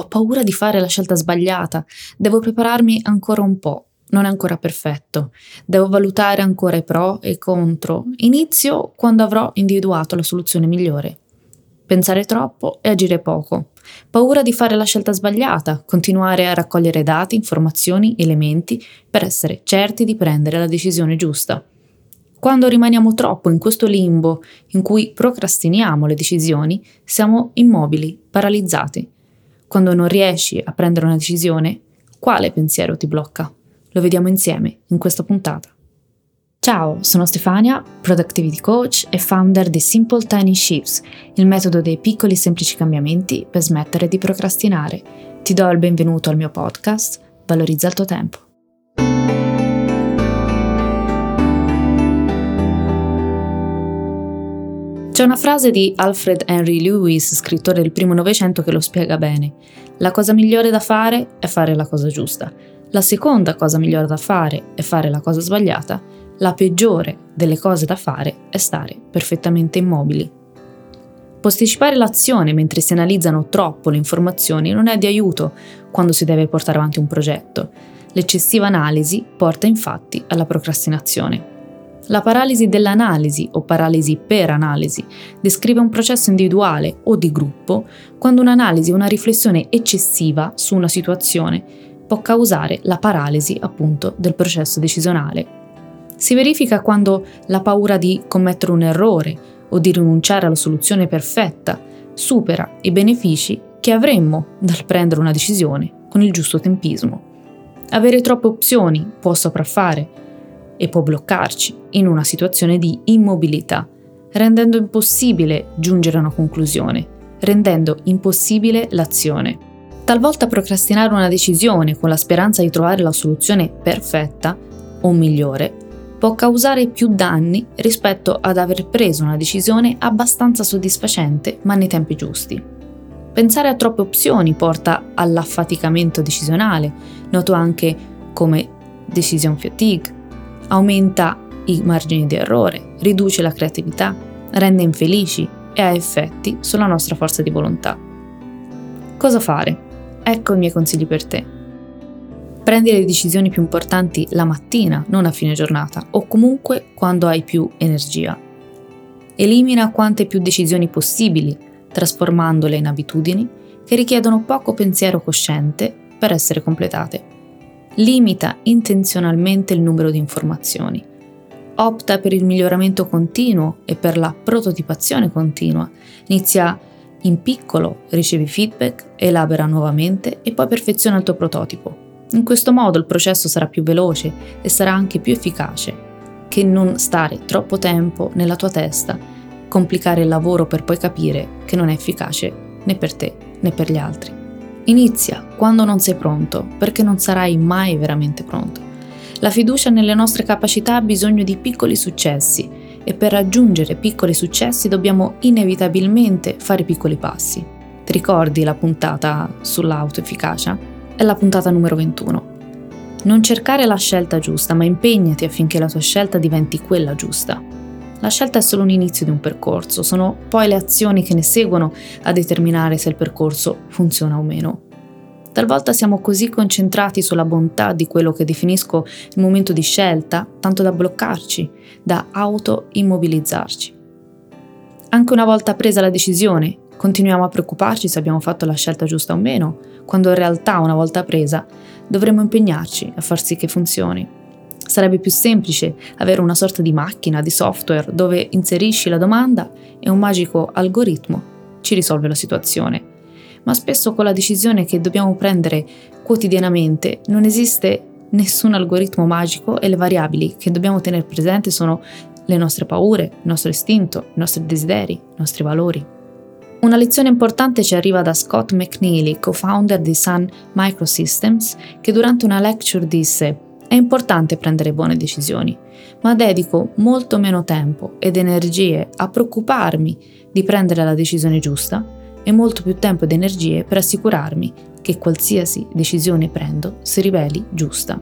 Ho paura di fare la scelta sbagliata. Devo prepararmi ancora un po'. Non è ancora perfetto. Devo valutare ancora i pro e i contro. Inizio quando avrò individuato la soluzione migliore. Pensare troppo e agire poco. Paura di fare la scelta sbagliata, continuare a raccogliere dati, informazioni, elementi per essere certi di prendere la decisione giusta. Quando rimaniamo troppo in questo limbo in cui procrastiniamo le decisioni, siamo immobili, paralizzati. Quando non riesci a prendere una decisione, quale pensiero ti blocca? Lo vediamo insieme in questa puntata. Ciao, sono Stefania, Productivity Coach e founder di Simple Tiny Shifts, il metodo dei piccoli e semplici cambiamenti per smettere di procrastinare. Ti do il benvenuto al mio podcast, Valorizza il tuo tempo. C'è una frase di Alfred Henry Lewis, scrittore del primo Novecento, che lo spiega bene. La cosa migliore da fare è fare la cosa giusta. La seconda cosa migliore da fare è fare la cosa sbagliata. La peggiore delle cose da fare è stare perfettamente immobili. Posticipare l'azione mentre si analizzano troppo le informazioni non è di aiuto quando si deve portare avanti un progetto. L'eccessiva analisi porta infatti alla procrastinazione. La paralisi dell'analisi o paralisi per analisi descrive un processo individuale o di gruppo quando un'analisi o una riflessione eccessiva su una situazione può causare la paralisi appunto del processo decisionale. Si verifica quando la paura di commettere un errore o di rinunciare alla soluzione perfetta supera i benefici che avremmo dal prendere una decisione con il giusto tempismo. Avere troppe opzioni può sopraffare e può bloccarci in una situazione di immobilità, rendendo impossibile giungere a una conclusione, rendendo impossibile l'azione. Talvolta procrastinare una decisione con la speranza di trovare la soluzione perfetta o migliore può causare più danni rispetto ad aver preso una decisione abbastanza soddisfacente ma nei tempi giusti. Pensare a troppe opzioni porta all'affaticamento decisionale, noto anche come decision fatigue, aumenta i margini di errore, riduce la creatività, rende infelici e ha effetti sulla nostra forza di volontà. Cosa fare? Ecco i miei consigli per te. Prendi le decisioni più importanti la mattina, non a fine giornata, o comunque quando hai più energia. Elimina quante più decisioni possibili, trasformandole in abitudini che richiedono poco pensiero cosciente per essere completate limita intenzionalmente il numero di informazioni, opta per il miglioramento continuo e per la prototipazione continua, inizia in piccolo, ricevi feedback, elabora nuovamente e poi perfeziona il tuo prototipo. In questo modo il processo sarà più veloce e sarà anche più efficace che non stare troppo tempo nella tua testa, complicare il lavoro per poi capire che non è efficace né per te né per gli altri. Inizia quando non sei pronto, perché non sarai mai veramente pronto. La fiducia nelle nostre capacità ha bisogno di piccoli successi e per raggiungere piccoli successi dobbiamo inevitabilmente fare piccoli passi. Ti ricordi la puntata sull'autoefficacia? È la puntata numero 21. Non cercare la scelta giusta, ma impegnati affinché la tua scelta diventi quella giusta. La scelta è solo un inizio di un percorso, sono poi le azioni che ne seguono a determinare se il percorso funziona o meno. Talvolta siamo così concentrati sulla bontà di quello che definisco il momento di scelta, tanto da bloccarci, da auto-immobilizzarci. Anche una volta presa la decisione, continuiamo a preoccuparci se abbiamo fatto la scelta giusta o meno, quando in realtà una volta presa dovremmo impegnarci a far sì che funzioni. Sarebbe più semplice avere una sorta di macchina, di software, dove inserisci la domanda e un magico algoritmo ci risolve la situazione. Ma spesso con la decisione che dobbiamo prendere quotidianamente non esiste nessun algoritmo magico e le variabili che dobbiamo tenere presenti sono le nostre paure, il nostro istinto, i nostri desideri, i nostri valori. Una lezione importante ci arriva da Scott McNeely, co-founder di Sun Microsystems, che durante una lecture disse è importante prendere buone decisioni, ma dedico molto meno tempo ed energie a preoccuparmi di prendere la decisione giusta e molto più tempo ed energie per assicurarmi che qualsiasi decisione prendo si riveli giusta.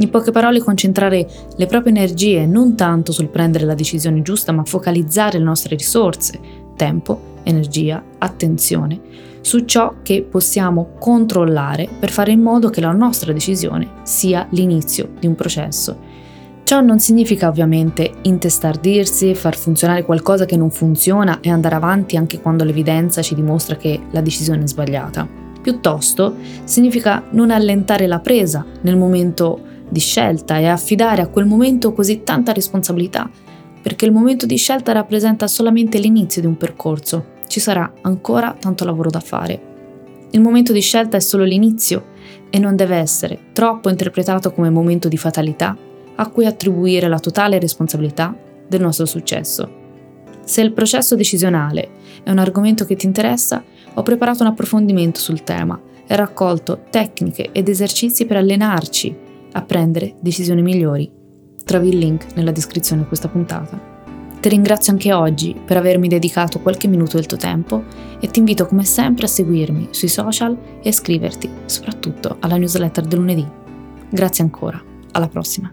In poche parole, concentrare le proprie energie non tanto sul prendere la decisione giusta, ma focalizzare le nostre risorse, tempo, energia, attenzione, su ciò che possiamo controllare per fare in modo che la nostra decisione sia l'inizio di un processo. Ciò non significa ovviamente intestardirsi, far funzionare qualcosa che non funziona e andare avanti anche quando l'evidenza ci dimostra che la decisione è sbagliata. Piuttosto significa non allentare la presa nel momento di scelta e affidare a quel momento così tanta responsabilità, perché il momento di scelta rappresenta solamente l'inizio di un percorso. Ci sarà ancora tanto lavoro da fare. Il momento di scelta è solo l'inizio e non deve essere troppo interpretato come momento di fatalità a cui attribuire la totale responsabilità del nostro successo. Se il processo decisionale è un argomento che ti interessa, ho preparato un approfondimento sul tema e raccolto tecniche ed esercizi per allenarci a prendere decisioni migliori. Trovi il link nella descrizione di questa puntata. Ti ringrazio anche oggi per avermi dedicato qualche minuto del tuo tempo e ti invito come sempre a seguirmi sui social e a iscriverti soprattutto alla newsletter del lunedì. Grazie ancora, alla prossima.